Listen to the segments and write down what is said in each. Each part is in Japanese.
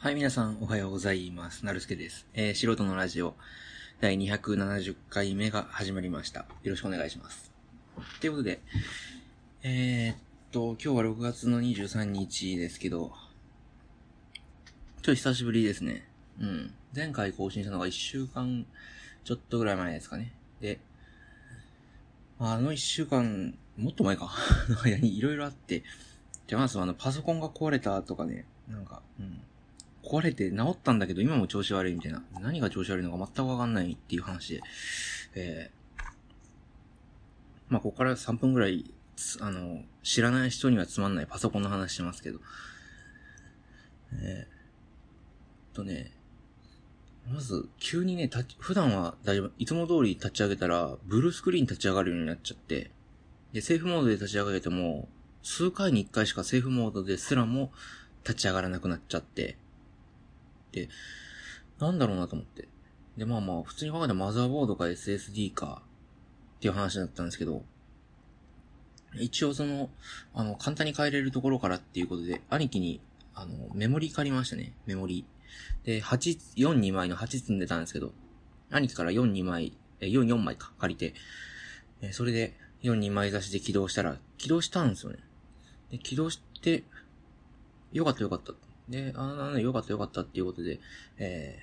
はい、皆さんおはようございます。なるすけです。えー、素人のラジオ第270回目が始まりました。よろしくお願いします。ということで、えー、っと、今日は6月の23日ですけど、ちょっと久しぶりですね。うん。前回更新したのが1週間ちょっとぐらい前ですかね。で、あの1週間、もっと前か。の間にいろいろあって、じゃあまずあの、パソコンが壊れたとかね、なんか、うん。壊れて治ったんだけど今も調子悪いみたいな。何が調子悪いのか全くわかんないっていう話で。えー、まあ、ここから3分ぐらい、あの、知らない人にはつまんないパソコンの話してますけど。えー、とね、まず、急にね、普段は大丈夫、いつも通り立ち上げたら、ブルースクリーン立ち上がるようになっちゃって、で、セーフモードで立ち上げても、数回に1回しかセーフモードですらも立ち上がらなくなっちゃって、なんだろうなと思って。で、まあまあ、普通に考えたらマザーボードか SSD かっていう話だったんですけど、一応その、あの、簡単に変えれるところからっていうことで、兄貴に、あの、メモリ借りましたね。メモリ。で、8、4、2枚の8積んでたんですけど、兄貴から4、2枚、え、4、4枚か、借りて、え、それで、4、2枚出しで起動したら、起動したんですよね。で、起動して、よかったよかった。で、あの、よかったよかったっていうことで、え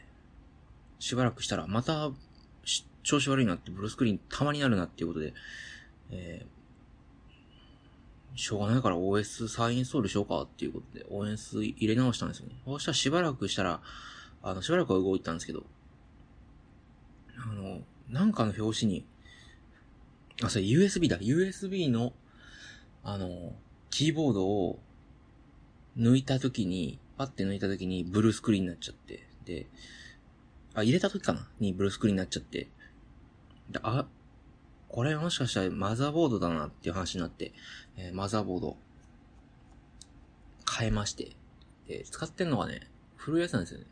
ー、しばらくしたら、また、調子悪いなって、ブルースクリーンたまになるなっていうことで、えー、しょうがないから OS 再インストールしようかっていうことで、OS 入れ直したんですよね。そうしたらしばらくしたら、あの、しばらくは動いたんですけど、あの、なんかの表紙に、あ、それ USB だ。USB の、あの、キーボードを抜いたときに、パッて抜いたときにブルースクリーンになっちゃって、で、あ、入れたときかな？にブルースクリーンになっちゃって、で、あ、これもしかしたらマザーボードだなっていう話になって、えー、マザーボード、変えまして、で、使ってんのがね、古いやつなんですよね。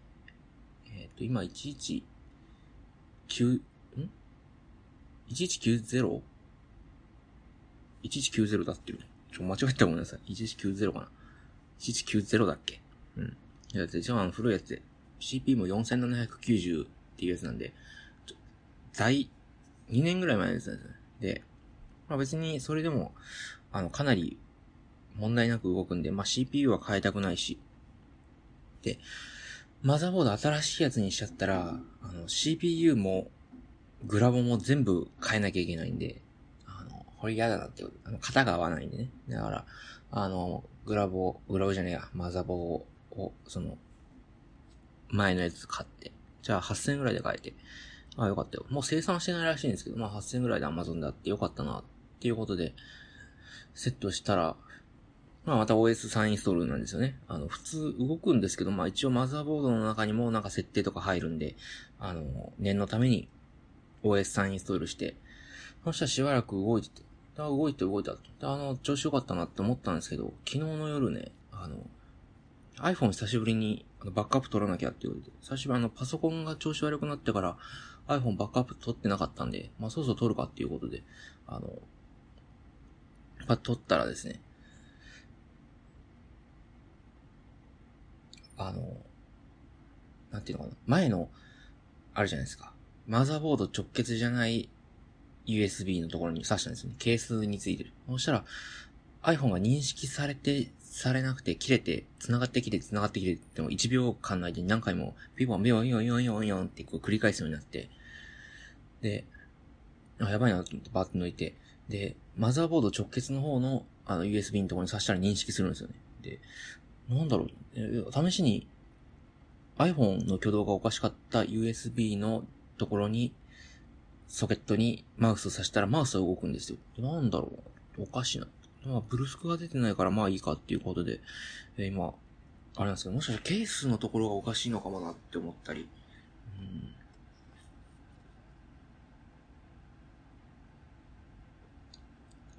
えっ、ー、と、今、119、ん ?1190? 1190だっていう。ちょ、間違えたごめんなさい。1190かな。1190だっけ？うん。いや、一番古いやつで、CP も4790っていうやつなんで、在、2年ぐらい前のやつなんですね。で、まあ別にそれでも、あの、かなり問題なく動くんで、まあ CPU は変えたくないし。で、マザーボード新しいやつにしちゃったら、あの、CPU も、グラボも全部変えなきゃいけないんで、あの、これ嫌だなってこと。あの、型が合わないんでね。だから、あの、グラボ、グラボじゃねえや、マザボを、をその、前のやつ買って、じゃあ8000円ぐらいで買えて、あ、よかったよ。もう生産してないらしいんですけど、まあ8000円ぐらいで Amazon であってよかったな、っていうことで、セットしたら、まあまた OS 再インストールなんですよね。あの、普通動くんですけど、まあ一応マザーボードの中にもなんか設定とか入るんで、あの、念のために OS 再インストールして、そしたらしばらく動いてて、動いて動いた。あの、調子良かったなって思ったんですけど、昨日の夜ね、あの、iPhone 久しぶりにあのバックアップ取らなきゃって言われて、最初はあの、パソコンが調子悪くなってから iPhone バックアップ取ってなかったんで、まあ、そろそろ取るかっていうことで、あの、まあ、取ったらですね、あの、なんていうのかな、前の、あるじゃないですか。マザーボード直結じゃない USB のところに挿したんですね。ケースについてる。そしたら、iPhone が認識されて、されなくて、切れて、繋がって切れて、繋がって切れて、でも1秒間の間に何回も、ピボン、ビヨン、ヨン、ヨン、ヨン、ヨンってこう繰り返すようになって、で、あ、やばいなと思ってバーッと抜いて、で、マザーボード直結の方の、あの、USB のところに挿したら認識するんですよね。で、なんだろう、試しに、iPhone の挙動がおかしかった USB のところに、ソケットにマウスを挿したらマウスは動くんですよ。なんだろうおかしな。まあ、ブルスクが出てないからまあいいかっていうことで、えー、今、あれなんですけど、もしかしたらケースのところがおかしいのかもなって思ったり、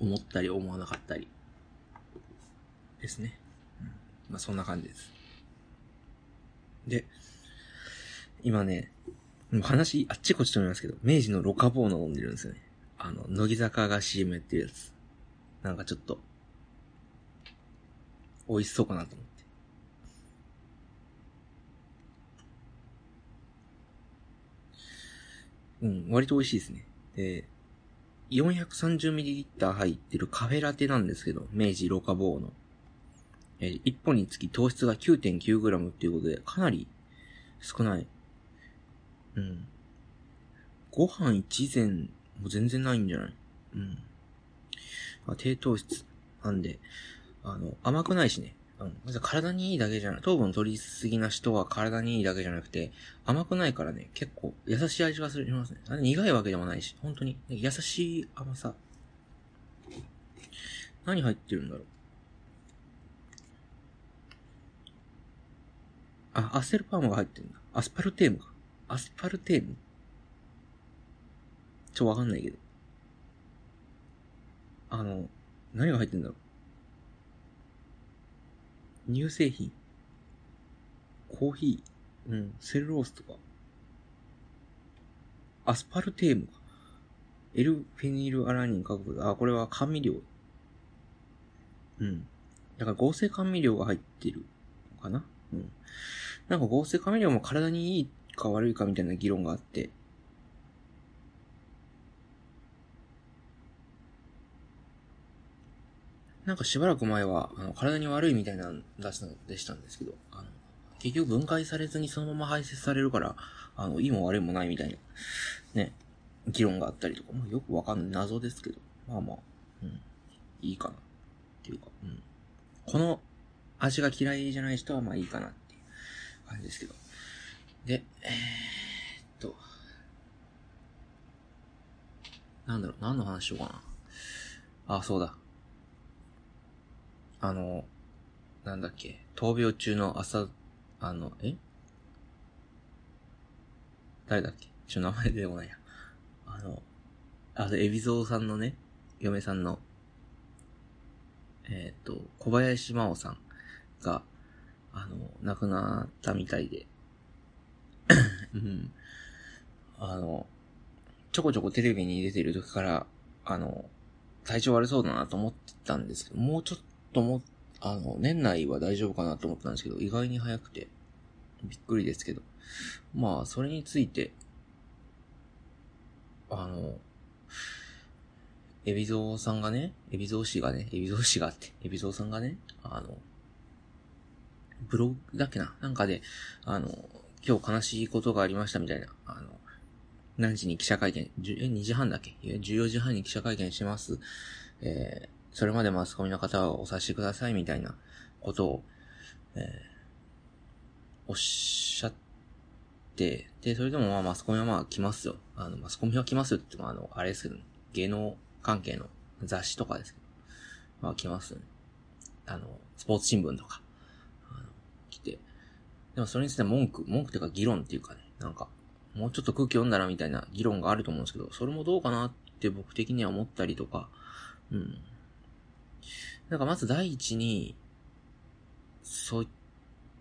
うん、思ったり思わなかったり、ですね。うん、まあそんな感じです。で、今ね、話、あっちこっちと思いますけど、明治のロカボーノ飲んでるんですよね。あの、乃木坂が CM やってるやつ。なんかちょっと、美味しそうかなと思って。うん、割と美味しいですね。で、430ml 入ってるカフェラテなんですけど、明治ロカボーの。え、1本につき糖質が 9.9g っていうことで、かなり少ない。うん。ご飯一膳も全然ないんじゃない？うん。あ低糖質なんで、あの、甘くないしね。うん。体にいいだけじゃない。糖分取りすぎな人は体にいいだけじゃなくて、甘くないからね、結構優しい味がするしますね。苦いわけでもないし、本当に、優しい甘さ。何入ってるんだろう。あ、アセルパームが入ってるんだ。アスパルテームか。アスパルテーム？ちょ、わかんないけど。あの、何が入ってんだろう。乳製品。コーヒー。うん、セルロースとか。アスパルテームか。エルフェニルアラニン化学あ、これは甘味料。うん。だから合成甘味料が入ってるのかなうん。なんか合成甘味料も体にいいか悪いかみたいな議論があって、なんかしばらく前は、あの、体に悪いみたいな出したでしたんですけど、あの、結局分解されずにそのまま排泄されるから、あの、いいも悪いもないみたいな、ね、議論があったりとか、まあ、よくわかんない謎ですけど、まあまあ、うん、いいかな。っていうか、うん。この味が嫌いじゃない人はまあいいかなっていう感じですけど。で、えー、っと、なんだろう、何の話しようかな。あ、そうだ。あの、なんだっけ、闘病中の朝、あの、え？誰だっけ？ちょ、名前出てこないや。あの、あと、海老蔵さんのね、嫁さんの、えっ、ー、と、小林真央さんが、あの、亡くなったみたいで、うん。あの、ちょこちょこテレビに出てる時から、あの、体調悪そうだなと思ってたんですけど、もうちょっとも、あの、年内は大丈夫かなと思ったんですけど、意外に早くて、びっくりですけど。まあ、それについて、あの、エビゾウさんがね、エビゾウ氏がね、エビゾウ氏があって、エビゾウさんがね、あの、ブログだっけな？なんかで、あの、今日悲しいことがありましたみたいな、あの、何時に記者会見、え、2時半だっけ ?14 時半に記者会見します。えー、それまでマスコミの方はお察しくださいみたいなことを、えー、おっしゃって、で、それでもまあマスコミはまあ来ますよ。あの、マスコミは来ますよって言ってもあの、あれですけど、芸能関係の雑誌とかですけど、まあ来ますね。あの、スポーツ新聞とか、あの、来て。でもそれについて文句、文句っていうか議論っていうかね、なんか、もうちょっと空気読んだらみたいな議論があると思うんですけど、それもどうかなって僕的には思ったりとか、うん。なんかまず第一に、そういっ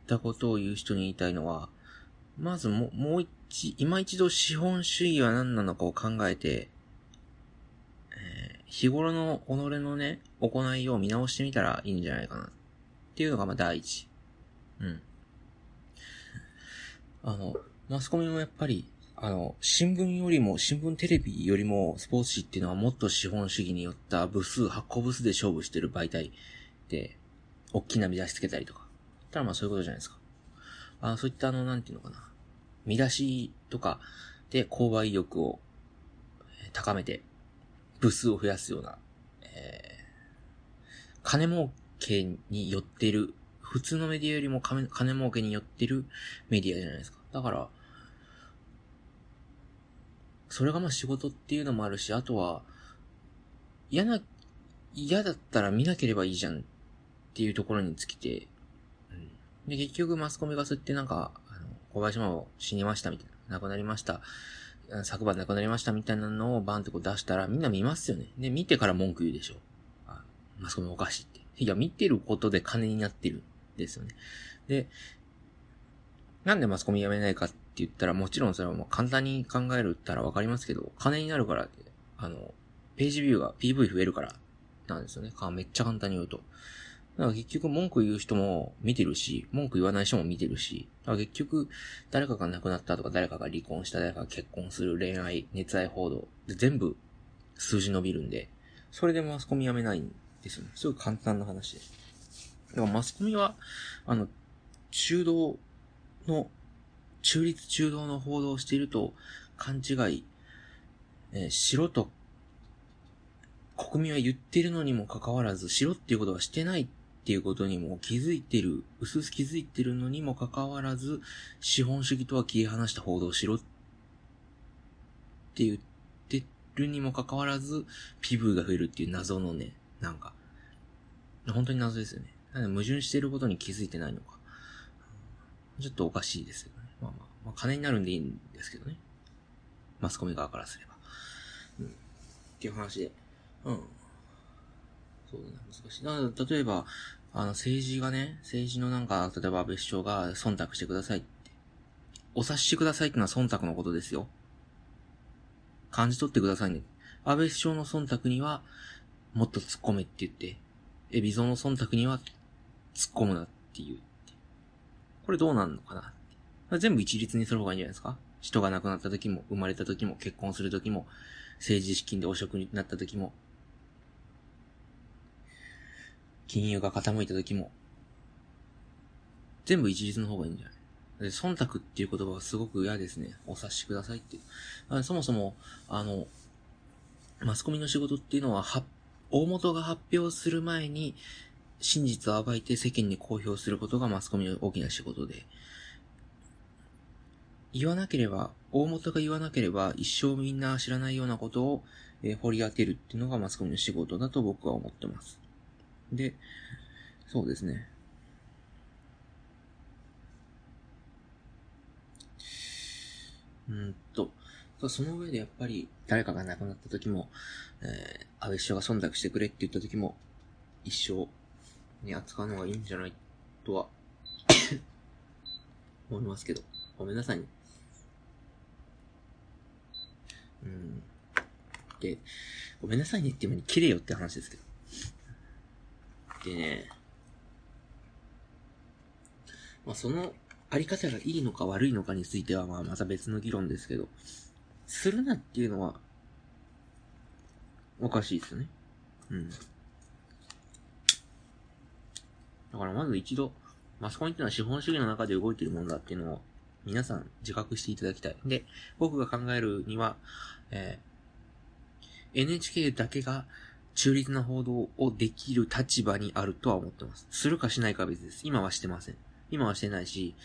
たことを言う人に言いたいのは、まずも、もう一、今一度資本主義は何なのかを考えて、えー、日頃の己のね、行いを見直してみたらいいんじゃないかな。っていうのがまあ第一。うん。あの、マスコミもやっぱり、あの、新聞よりも、新聞テレビよりも、スポーツ紙っていうのはもっと資本主義によった部数、発行部数で勝負してる媒体で、大きな見出しつけたりとか。たらまあそういうことじゃないですか。あそういったあの、なんていうのかな。見出しとかで購買意欲を高めて、部数を増やすような、えー、金儲けに寄ってる、普通のメディアよりも金儲けに寄ってるメディアじゃないですか。だから、それがまあ仕事っていうのもあるし、あとは、嫌な、嫌だったら見なければいいじゃんっていうところに尽きて、うん。で、結局マスコミが吸ってなんか、あの、小林真央死にましたみたいな、亡くなりました。昨晩亡くなりましたみたいなのをバンってこう出したらみんな見ますよね。で、見てから文句言うでしょ。あマスコミおかしいって。いや、見てることで金になってるんですよね。で、なんでマスコミやめないかってって言ったら、もちろんそれはもう簡単に考えるったらわかりますけど、金になるからって、あの、ページビューが PV 増えるからなんですよね。めっちゃ簡単に言うと。だから結局文句言う人も見てるし、文句言わない人も見てるし、だから結局誰かが亡くなったとか誰かが離婚した誰かが結婚する恋愛、熱愛報道、全部数字伸びるんで、それでマスコミやめないんですよね。すごい簡単な話です。だからマスコミは、あの、中道の、中立中道の報道をしていると勘違い、えー、白と国民は言ってるのにもかかわらず、しろっていうことはしてないっていうことにも気づいてる、うすうす気づいてるのにもかかわらず、資本主義とは切り離した報道をしろって言ってるにもかかわらず、ピブーが増えるっていう謎のね、なんか、本当に謎ですよね。矛盾してることに気づいてないのか。ちょっとおかしいです。まあ、金になるんでいいんですけどね。マスコミ側からすれば。うん。っていう話で。うん。そうだね、難しい。だ例えば、あの、政治がね、政治のなんか、例えば安倍首相が忖度してくださいって。お察しくださいってのは忖度のことですよ。感じ取ってくださいね。安倍首相の忖度には、もっと突っ込めって言って、え、微増の忖度には、突っ込むなっていう。これどうなんのかな全部一律にする方がいいんじゃないですか？人が亡くなった時も、生まれた時も、結婚する時も、政治資金で汚職になった時も、金融が傾いた時も、全部一律の方がいいんじゃない？で忖度っていう言葉はすごく嫌ですね。お察しくださいっていう。そもそも、あの、マスコミの仕事っていうのは、は、大元が発表する前に、真実を暴いて世間に公表することがマスコミの大きな仕事で、言わなければ、大元が言わなければ、一生みんな知らないようなことを、えー、掘り当てるっていうのがマスコミの仕事だと僕は思ってます。で、そうですね。うんと、その上でやっぱり誰かが亡くなった時も、えー、安倍首相が忖度してくれって言った時も、一生に扱うのがいいんじゃないとは 思いますけど、ごめんなさいね。うん。で、ごめんなさいねっていう前に切れよって話ですけど。でね、まあそのあり方がいいのか悪いのかについてはまあまた別の議論ですけど、するなっていうのは、おかしいですよね。うん。だからまず一度、マスコミっていうのは資本主義の中で動いてるものだっていうのを皆さん自覚していただきたい。で、僕が考えるには、えー、NHK だけが中立な報道をできる立場にあるとは思ってます。するかしないかは別です。今はしてません。今はしてないし、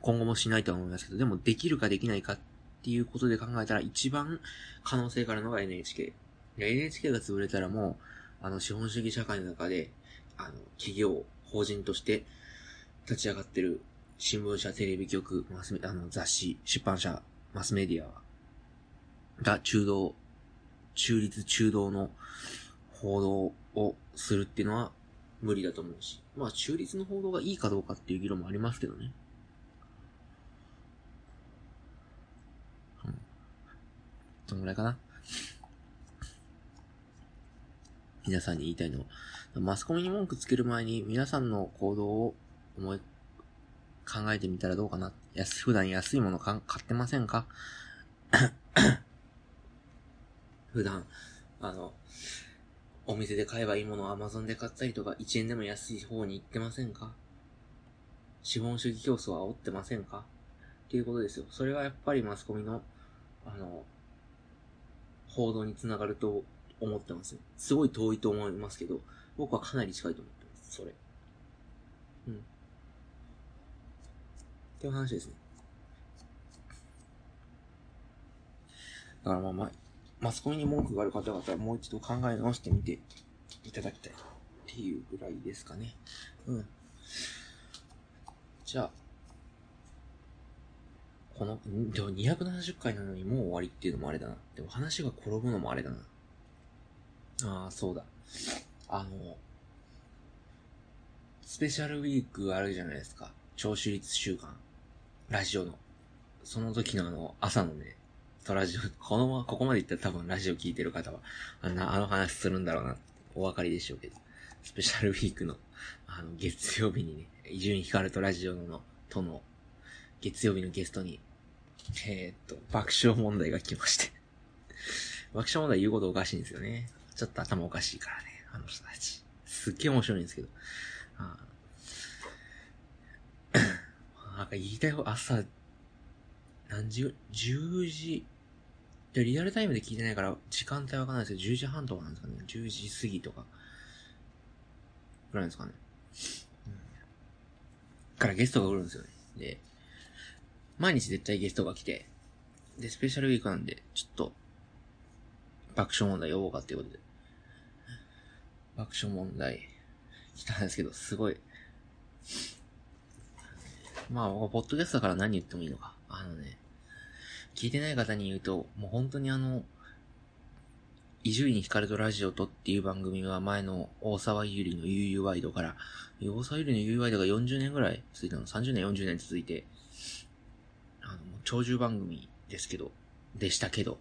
今後もしないとは思いますけど、でもできるかできないかっていうことで考えたら一番可能性があるのが NHK。NHK が潰れたらもう、あの、資本主義社会の中で、あの、企業、法人として立ち上がってる新聞社、テレビ局、マスメ、あの、雑誌、出版社、マスメディアが中道、中立中道の報道をするっていうのは無理だと思うし。まあ中立の報道がいいかどうかっていう議論もありますけどね。うん。どのぐらいかな。皆さんに言いたいのは、マスコミに文句つける前に皆さんの行動を思い考えてみたらどうかな。安、普段安いものか買ってませんか？普段、あの、お店で買えばいいものを Amazon で買ったりとか、1円でも安い方に行ってませんか？資本主義競争は煽ってませんか？っていうことですよ。それはやっぱりマスコミの、あの、報道につながると思ってますよ。すごい遠いと思いますけど、僕はかなり近いと思ってます。それ。うん。っていう話ですね。だからまあまあ、マスコミに文句がある方々はもう一度考え直してみていただきたいっていうぐらいですかね。うん。じゃあ、この、でも270回なのにもう終わりっていうのもあれだな。でも話が転ぶのもあれだな。ああ、そうだ。あの、スペシャルウィークあるじゃないですか。聴取率週間。ラジオの。その時のあの、朝のね、とラジオ、このまま、ここまで言ったら多分ラジオ聞いてる方は、あの、あの話するんだろうな、お分かりでしょうけど。スペシャルウィークの、あの、月曜日にね、伊集院光とラジオの、との、月曜日のゲストに、えー、っと、爆笑問題が来まして爆笑問題言うことおかしいんですよね。ちょっと頭おかしいからね、あの人たち。すっげえ面白いんですけど。あなんか言いたい方、朝、何時、10時、で、リアルタイムで聞いてないから、時間帯わかんないですけど、10時半とかなんですかね。10時過ぎとか。ぐらいですかね。うん。からゲストが来るんですよね。で、毎日絶対ゲストが来て、で、スペシャルウィークなんで、ちょっと、爆笑問題呼ぼうかっていうことで、爆笑問題来たんですけど、すごい、まあ、ポッドキャストだから何言ってもいいのか。あのね、聞いてない方に言うと、もう本当にあの、伊集院光とラジオとっていう番組は前の大沢ゆりの UU ワイドから、大沢ゆりの UU ワイドが40年ぐらい続いたの、30年、40年続いて、あの、長寿番組ですけど、でしたけど、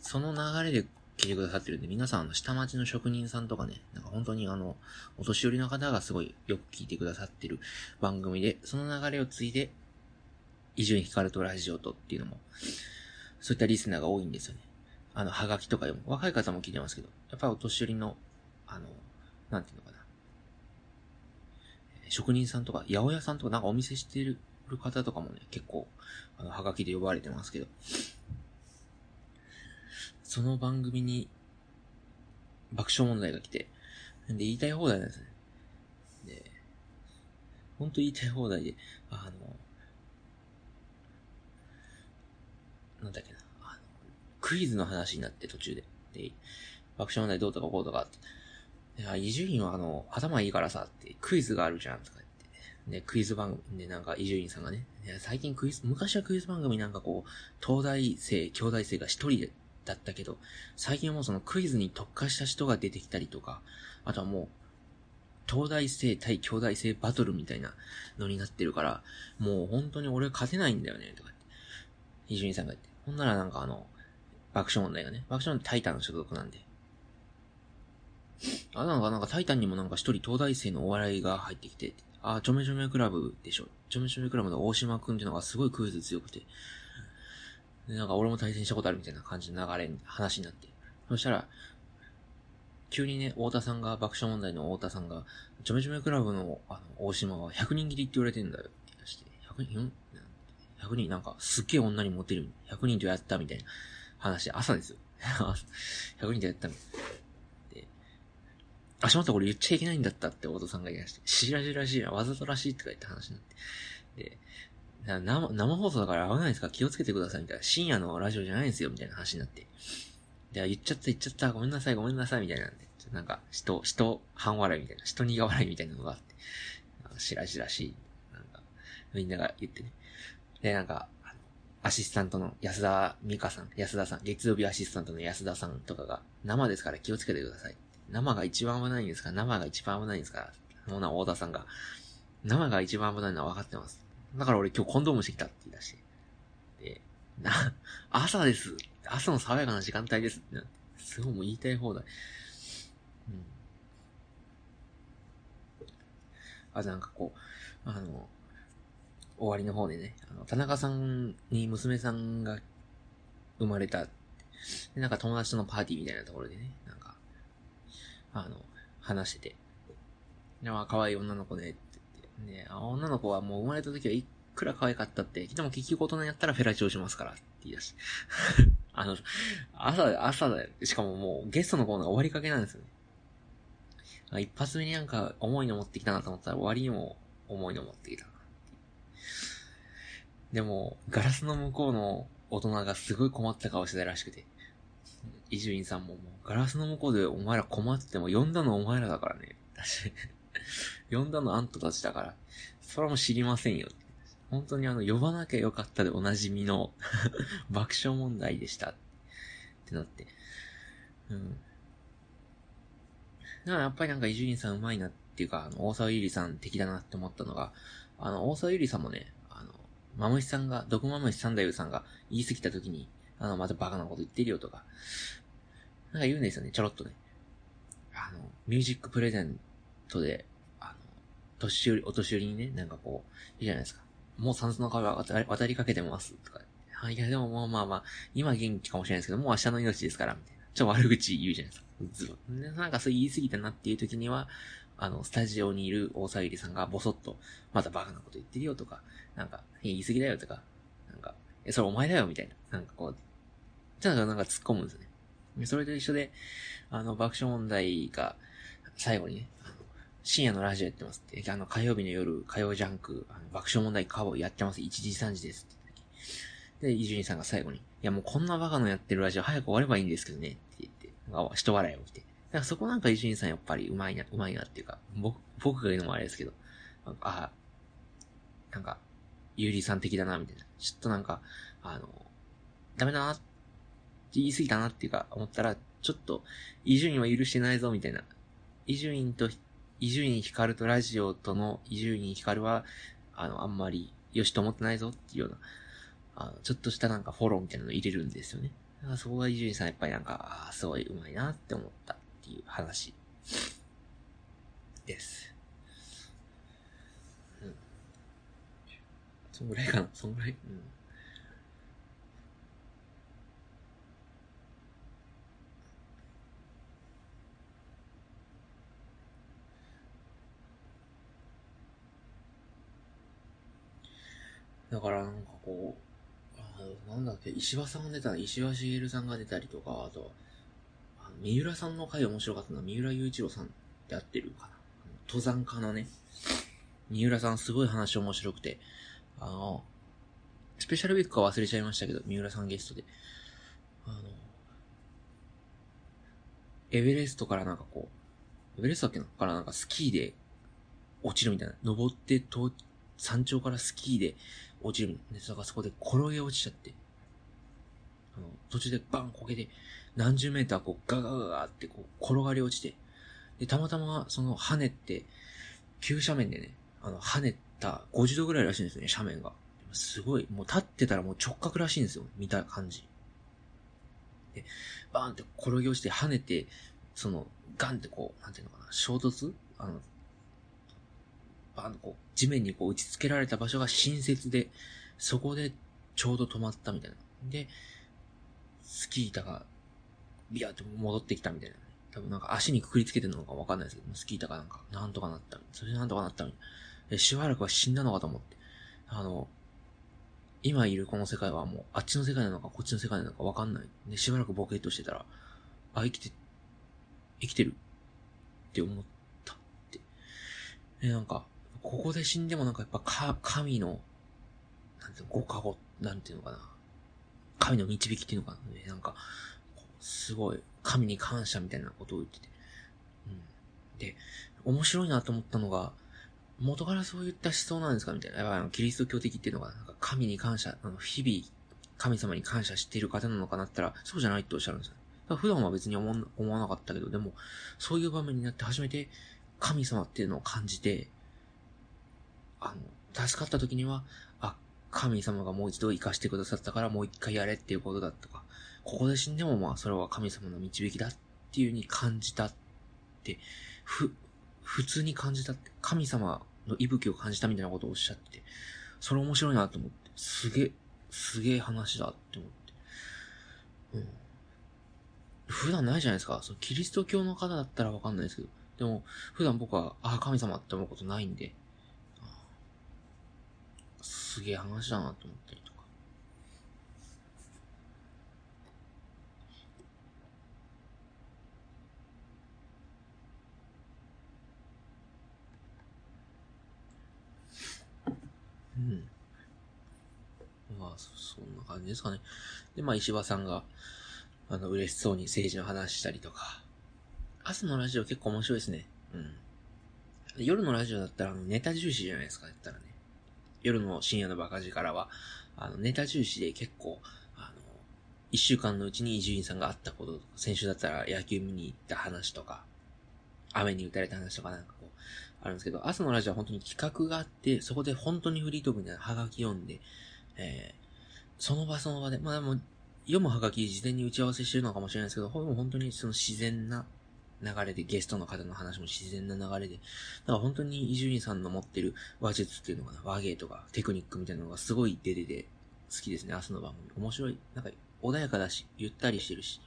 その流れで聞いてくださってるんで、皆さん、あの、下町の職人さんとかね、なんか本当にあの、お年寄りの方がすごいよく聞いてくださってる番組で、その流れを継いで、伊集院光とラジオとっていうのも、そういったリスナーが多いんですよね。あの、はがきとかでも、若い方も聞いてますけど、やっぱりお年寄りの、あの、なんていうのかな。職人さんとか、八百屋さんとかなんかお店してる方とかもね、結構、あの、はがきで呼ばれてますけど、その番組に、爆笑問題が来て、で、言いたい放題なんですね。で、ほんと言いたい放題で、あの、なんだっけな、あの、クイズの話になって途中で。で、爆笑問題どうとかこうとかって。いや、伊集院はあの、頭いいからさ、って、クイズがあるじゃん、とか言って。ね、クイズ番組でなんか伊集院さんがね、最近クイズ、昔はクイズ番組なんかこう、東大生、兄弟生が一人で、だったけど、最近はもうそのクイズに特化した人が出てきたりとか、あとはもう、東大生対兄弟生バトルみたいなのになってるから、もう本当に俺勝てないんだよね、とかって。伊集院さんが言って。ほんならなんかあの、爆笑問題がね、爆笑問題タイタンの所属なんで。あ、なんか、なんかタイタンにもなんか一人東大生のお笑いが入ってきて、あ、ちょめちょめクラブでしょ。ちょめちょめクラブの大島くんっていうのがすごいクイズ強くて。で、なんか俺も対戦したことあるみたいな感じの流れ、話になって。そしたら、急にね、太田さんが、爆笑問題の太田さんが、ちょめちょめクラブの、あの、大島は100人切りって言われてんだよって言い出して、100人、100人なんかすっげえ女にモテる。100人とやったみたいな話、朝ですよ。100人とやったみたいな。で、あ、しまった、これ言っちゃいけないんだったって太田さんが言い出して、しらじらしい、わざとらしいとか言った話になって。で、生、生放送だから危ないですか？ら気をつけてくださいみたいな。深夜のラジオじゃないんですよみたいな話になって。で、言っちゃった言っちゃった、ごめんなさいごめんなさいみたいなんで。なんか、人、人、半笑いみたいな、人苦笑いみたいなのがあって。しらじらしい。なんか、みんなが言ってね。で、なんか、アシスタントの安田美香さん、安田さん、月曜日アシスタントの安田さんとかが、生ですから気をつけてください。生が一番危ないんですか？生が一番危ないんですか？もうな、太田さんが。生が一番危ないのは分かってます。だから俺今日コンドームしてきたって言い出して。で、な、朝です。朝の爽やかな時間帯ですってなって。すごいもう言いたい放題。うん。あ、なんかこう、あの、終わりの方でね、あの、田中さんに娘さんが生まれた。で、なんか友達とのパーティーみたいなところでね、なんか、あの、話してて。で、まあ、可愛い女の子で、って言って。で、女の子はもう生まれた時はいくら可愛かったって、でも聞き事にやったらフェラチオしますから、って言い出し。あの、朝、朝だよ。しかももうゲストのコーナー終わりかけなんですよね。一発目になんか重いの持ってきたなと思ったら終わりにも重いの持ってきた。でも、ガラスの向こうの大人がすごい困った顔してたらしくて。伊集院さんももう、ガラスの向こうでお前ら困ってても呼んだのお前らだからね。呼んだのあんたたちだから。それも知りませんよ。本当にあの、呼ばなきゃよかったでおなじみの 爆笑問題でした。ってなって。うん。だからやっぱりなんか伊集院さん上手いなっていうか、あの、大沢ゆりさん敵だなって思ったのが、あの、大沢ゆりさんもね、マムシさんが、毒マムシ三太夫さんが言い過ぎた時に、あの、またバカなこと言ってるよとか、なんか言うんですよね、ちょろっとね。あの、ミュージックプレゼントで、年寄り、お年寄りにね、なんかこう、いいじゃないですか。もう酸素の壁は渡りかけてますとか。あいいや、でももうまあまあ、今元気かもしれないですけど、もう明日の命ですから、みたいな。ちょっと悪口言うじゃないですか。ずなんかそう言い過ぎたなっていう時には、あの、スタジオにいる大沢ゆりさんがボソッと、またバカなこと言ってるよとか、なんか、言い過ぎだよとか、なんか、え、それお前だよみたいな。なんかこう、じゃあなんか突っ込むんですね。それと一緒で、あの、爆笑問題が、最後にね、深夜のラジオやってますって、あの、火曜日の夜、火曜ジャンク、あの爆笑問題カーボやってます。1時3時ですって。で、伊集院さんが最後に、いやもうこんなバカのやってるラジオ早く終わればいいんですけどね、って言って、なんか人笑いをして。だからそこなんか伊集院さんやっぱりうまいな、うまいなっていうか、僕、僕が言うのもあれですけど、なんかあなんか、ゆうりさん的だな、みたいな。ちょっとなんか、あの、ダメだな、言い過ぎたなっていうか、思ったら、ちょっと、伊集院は許してないぞ、みたいな。伊集院と、伊集院光とラジオとの伊集院光は、あの、あんまり良しと思ってないぞっていうような、あの、ちょっとしたなんかフォローみたいなの入れるんですよね。だからそこが伊集院さんやっぱりなんか、あすごい上手いなって思ったっていう話です。うん。そんぐらいかな？そんぐらい？うん。だからなんかこう、あなんだっけ、石破さんが出た、石破茂さんが出たりとか、あと、あ三浦さんの回面白かったのは三浦雄一郎さんって合ってるかな。登山家のね、三浦さんすごい話面白くて、あの、スペシャルウィークか忘れちゃいましたけど、三浦さんゲストで、あの、エベレストからなんかこう、エベレストだっけな？からなんかスキーで落ちるみたいな。登ってと、山頂からスキーで落ちるんです。だからそこで転げ落ちちゃって、あの、途中でバンこけて、何十メーターこうガガガガってこう転がり落ちて、で、たまたまその跳ねて、急斜面でね、あの、跳ねた50度ぐらいらしいんですね、斜面が。すごい、もう立ってたらもう直角らしいんですよ、見た感じ。で、バーンって転げ落ちて跳ねて、その、ガンってこう、なんていうのかな、衝突？あの、バーンとこう、地面にこう打ち付けられた場所が新雪で、そこでちょうど止まったみたいな。で、スキー板が、ビヤーって戻ってきたみたいな。多分なんか足にくくりつけてるのかわかんないですけど、スキー板がなんか、なんとかなった。それでなんとかなったみたいな。しばらくは死んだのかと思って。あの、今いるこの世界はもう、あっちの世界なのか、こっちの世界なのかわかんない。で、しばらくボケっとしてたら、あ、生きて、生きてるって思ったって。え、なんか、ここで死んでもなんかやっぱか、神の、なんていうの、ご加護、なんていうのかな。神の導きっていうのかな。ね、なんか、すごい、神に感謝みたいなことを言ってて。うん。で、面白いなと思ったのが、元からそういった思想なんですかみたいな。やっぱあの、キリスト教的っていうのが、なんか神に感謝、あの、日々、神様に感謝している方なのかなったら、そうじゃないっておっしゃるんですよ。だから普段は別に思わなかったけど、でも、そういう場面になって初めて、神様っていうのを感じて、あの、助かった時には、あ、神様がもう一度生かしてくださったからもう一回やれっていうことだとか、ここで死んでもまあそれは神様の導きだっていう風に感じたって、ふ、普通に感じたって、神様の息吹を感じたみたいなことをおっしゃって、それ面白いなと思って、すげえ、すげえ話だって思って。うん。普段ないじゃないですか。そのキリスト教の方だったらわかんないですけど。でも、普段僕は、ああ、神様って思うことないんで、すげえ話だなと思ったりとか。うん。まあ、そんな感じですかね。で、まあ、石破さんが、あの、嬉しそうに政治の話したりとか。朝のラジオ結構面白いですね。うん。夜のラジオだったら、ネタ重視じゃないですか、言ったらね。夜の深夜のバカ力は、あの、ネタ重視で結構、あの、一週間のうちに伊集院さんがあったこと、と先週だったら野球見に行った話とか、雨に打たれた話とかなんかこう、あるんですけど、朝のラジオは本当に企画があって、そこで本当にフリートークみたいなハガキ読んで、えー、その場その場で、まあでも、読むハガキ事前に打ち合わせしてるのかもしれないですけど、ほぼ本当にその自然な流れでゲストの方の話も自然な流れで、だから本当に伊集院さんの持ってる話術っていうのかな、話芸とかテクニックみたいなのがすごい出てて好きですね、明日の番組。面白い。なんか穏やかだし、ゆったりしてるし。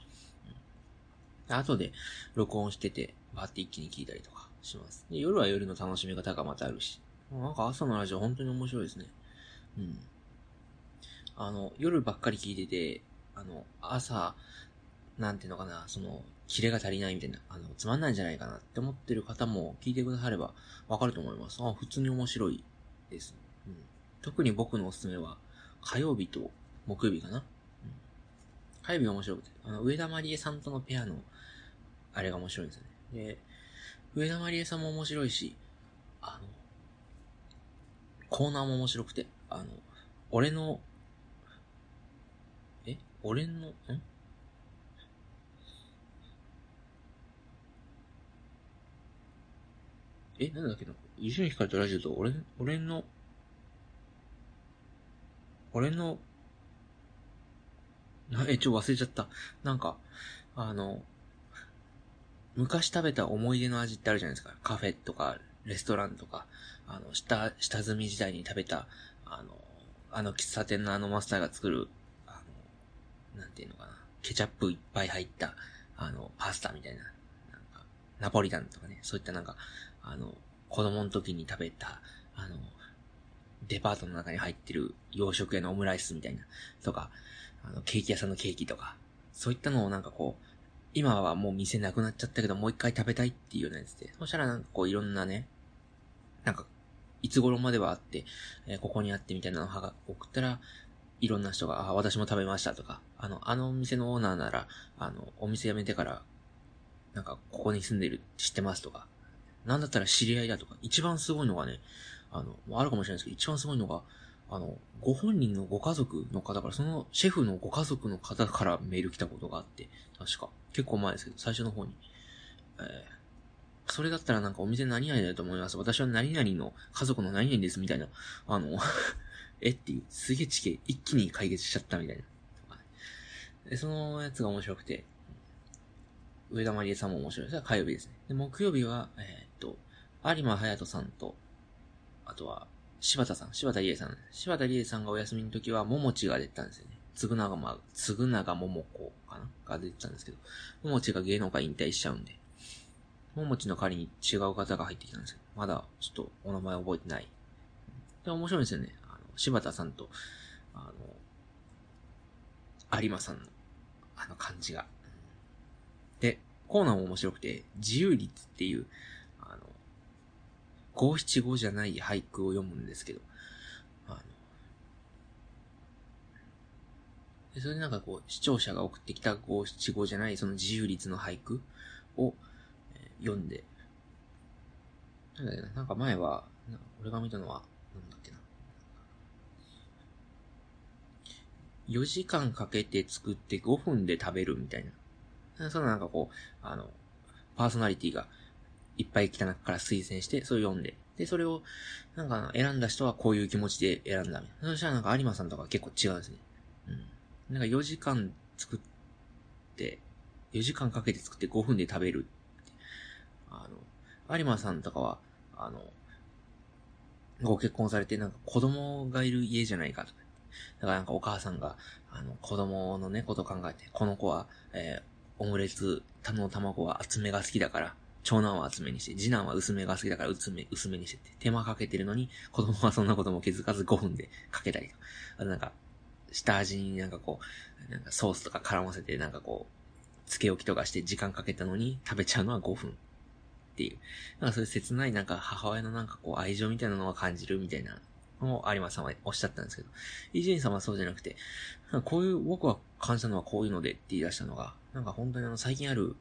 うん、後で録音してて、バーって一気に聞いたりとかします。で夜は夜の楽しみ方がまたあるし。なんか朝のラジオ本当に面白いですね。うん。あの、夜ばっかり聞いてて、あの、朝、なんていうのかな、その、キレが足りないみたいな、あの、つまんないんじゃないかなって思ってる方も聞いてくださればわかると思います。あ、普通に面白いです。うん。特に僕のおすすめは、火曜日と木曜日かな。うん。火曜日が面白くて、あの、上田まりえさんとのペアの、あれが面白いんですよね。で、上田まりえさんも面白いし、あの、コーナーも面白くて、あの、俺の、え？俺の、ん？え、なんだっけな伊集院光とラジオと俺、俺の、俺の、な、え、ちょ、忘れちゃった。なんか、あの、昔食べた思い出の味ってあるじゃないですか。カフェとか、レストランとか、あの、下、下積み時代に食べた、あの、あの喫茶店のあのマスターが作る、あの、なんていうのかな。ケチャップいっぱい入った、あの、パスタみたいな。なんか、ナポリタンとかね。そういったなんか、あの、子供の時に食べた、あの、デパートの中に入ってる洋食屋のオムライスみたいな、とか、あの、ケーキ屋さんのケーキとか、そういったのをなんかこう、今はもう店なくなっちゃったけど、もう一回食べたいっていうようなやつで、そしたらなんかこういろんなね、なんか、いつ頃まではあって、えー、ここにあってみたいなのを送ったら、いろんな人が、あ、私も食べましたとか、あの、あのお店のオーナーなら、あの、お店辞めてから、なんか、ここに住んでる、知ってますとか、なんだったら知り合いだとか、一番すごいのがね、あの、あるかもしれないですけど、一番すごいのが、あの、ご本人のご家族の方から、そのシェフのご家族の方からメール来たことがあって、確か。結構前ですけど、最初の方に。えー、それだったらなんかお店何々だと思います。私は何々の家族の何々です、みたいな。あの えっていう、すげえ地形一気に解決しちゃったみたいな。で、そのやつが面白くて、上田まりえさんも面白いです。火曜日ですね。で、木曜日は、えーと、有馬隼人さんと、あとは、柴田さん、柴田理恵さん。柴田理恵さんがお休みの時は、桃地が出てたんですよね。つぐながま、つぐなが桃子かな？が出てたんですけど、桃地が芸能界引退しちゃうんで、桃地の代わりに違う方が入ってきたんですけど、まだちょっとお名前覚えてない。で、面白いですよね。あの、柴田さんと、あの、有馬さんの、あの感じが。で、コーナーも面白くて、自由率っていう、五七五じゃない俳句を読むんですけど、あの、それでなんかこう、視聴者が送ってきた五七五じゃないその自由率の俳句を、読んで、なんだっけな、なんか前は、俺が見たのは、なんだっけな。4時間かけて作って5分で食べるみたいな。そのなんかこう、あの、パーソナリティがいっぱい来た中から推薦して、それを読んで、で、それを、なんか、選んだ人はこういう気持ちで選んだ。そしたらなんか有馬さんとか結構違うんですね。うん。なんか4時間作って、4時間かけて作って5分で食べる。あの、有馬さんとかは、あの、ご結婚されてなんか子供がいる家じゃないかと。だからなんかお母さんが、あの、子供のね、こと考えて、この子は、えー、オムレツ、他の卵は厚めが好きだから、長男は厚めにして、次男は薄めが好きだから薄め、薄めにしてって、手間かけてるのに、子供はそんなことも気づかず5分でかけたりとか。あとなんか、下味になんかこう、なんかソースとか絡ませて、なんかこう、つけ置きとかして時間かけたのに食べちゃうのは5分っていう。なんかそういう切ないなんか母親のなんかこう愛情みたいなのを感じるみたいなのを有馬さんはおっしゃったんですけど、伊集院さんはそうじゃなくて、こういう、僕は感じたのはこういうのでって言い出したのが、なんか本当にあの最近ある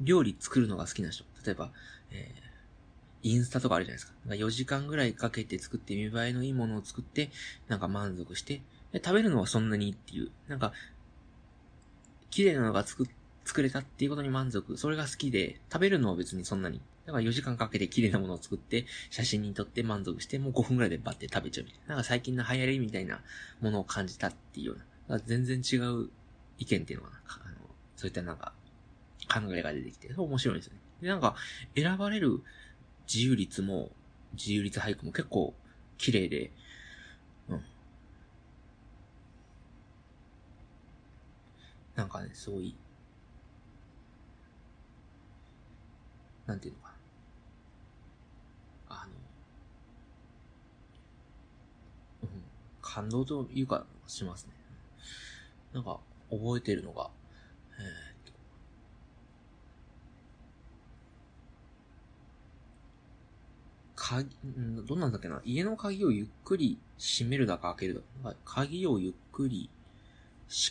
料理作るのが好きな人。例えば、えー、インスタとかあるじゃないですか。か4時間ぐらいかけて作って見栄えのいいものを作って、なんか満足して、で食べるのはそんなにっていう、なんか、綺麗なのが作、作れたっていうことに満足。それが好きで、食べるのは別にそんなに。だから4時間かけて綺麗なものを作って、写真に撮って満足して、もう5分ぐらいでバッて食べちゃうみたいな。なんか最近の流行りみたいなものを感じたっていうような。全然違う意見っていうのは、あの、そういったなんか、考えが出てきて、面白いんですよね。で、なんか、選ばれる自由率も、自由率俳句も結構綺麗で、うん。なんかね、すごい、なんていうのか。あの、うん、感動というか、しますね。なんか、覚えてるのが、えー、っと、鍵、どんなんだっけな？家の鍵をゆっくり閉めるだか開けるだか。鍵をゆっくり、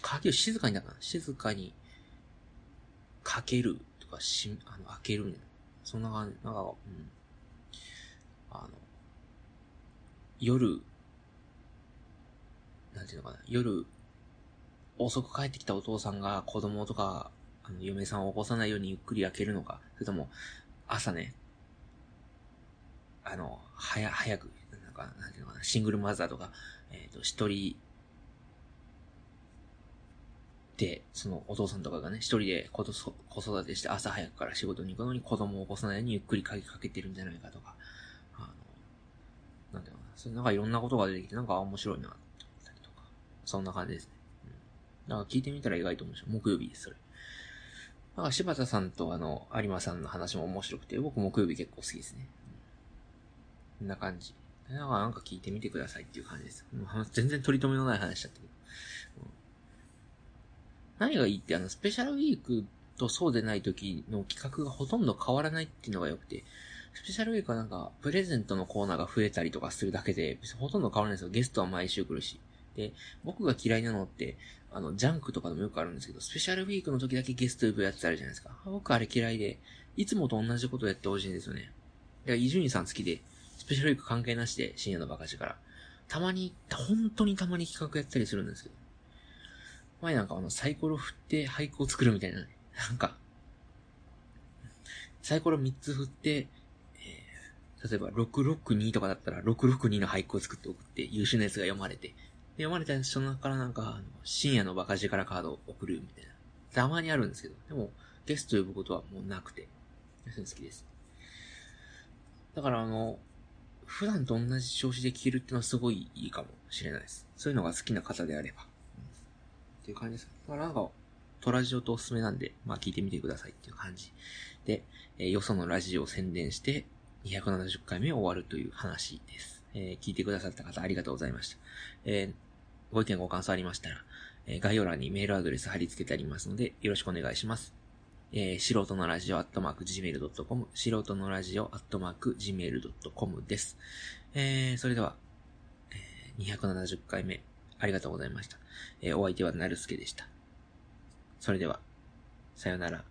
鍵を静かにだかな静かにかけるとかし、あの、開けるみたいな。そんな感じ、なんか、うん。あの、夜、なんていうのかな、夜、遅く帰ってきたお父さんが子供とか、あの、嫁さんを起こさないようにゆっくり開けるのか、それとも、朝ね、あの、早、早く、なんか、なんていうのかな、シングルマザーとか、えっ、ー、と、一人、で、そのお父さんとかがね、一人で子育てして朝早くから仕事に行くのに子供を起こさないようにゆっくり鍵かけてるんじゃないかとか、あの、なんていうのかな、それなんかいろんなことが出てきて、なんか面白いなって思ったりとか、そんな感じですね。うん。だか聞いてみたら意外と面白い。木曜日です、それ。なんか柴田さんとあの、有馬さんの話も面白くて、僕木曜日結構好きですね。こんな感じ。なんかなんか聞いてみてくださいっていう感じです。もう全然取り留めのない話だったけど。何がいいって、あの、スペシャルウィークとそうでない時の企画がほとんど変わらないっていうのが良くて、スペシャルウィークはなんか、プレゼントのコーナーが増えたりとかするだけで、ほとんど変わらないですよ。ゲストは毎週来るし。で、僕が嫌いなのって、あの、ジャンクとかでもよくあるんですけど、スペシャルウィークの時だけゲスト呼ぶやつあるじゃないですか。僕あれ嫌いで、いつもと同じことやってほしいんですよね。いや、伊集院さん好きで、スペシャルウィーク関係なしで深夜のバカ力。たまに、本当にたまに企画やったりするんですけど。前なんかあの、サイコロ振って俳句を作るみたいなね。なんか、サイコロ3つ振って、えー、例えば662とかだったら662の俳句を作って送って優秀なやつが読まれて、で読まれた人の中からなんか、深夜のバカ力カードを送るみたいな。たまにあるんですけど、でも、ゲスト呼ぶことはもうなくて、好きです。だからあの、普段と同じ調子で聞けるっていうのはすごいいいかもしれないです。そういうのが好きな方であれば。っていう感じです。だからなんか、トラジオとおすすめなんで、まあ聞いてみてくださいっていう感じ。で、えー、よそのラジオを宣伝して、270回目終わるという話です。えー、聞いてくださった方ありがとうございました。えー、ご意見ご感想ありましたら、え、概要欄にメールアドレス貼り付けてありますので、よろしくお願いします。えー、素人のラジオアットマーク gmail.com、素人のラジオアットマーク gmail.com です。えー、それでは、えー、270回目、ありがとうございました。えー、お相手はなるすけでした。それでは、さよなら。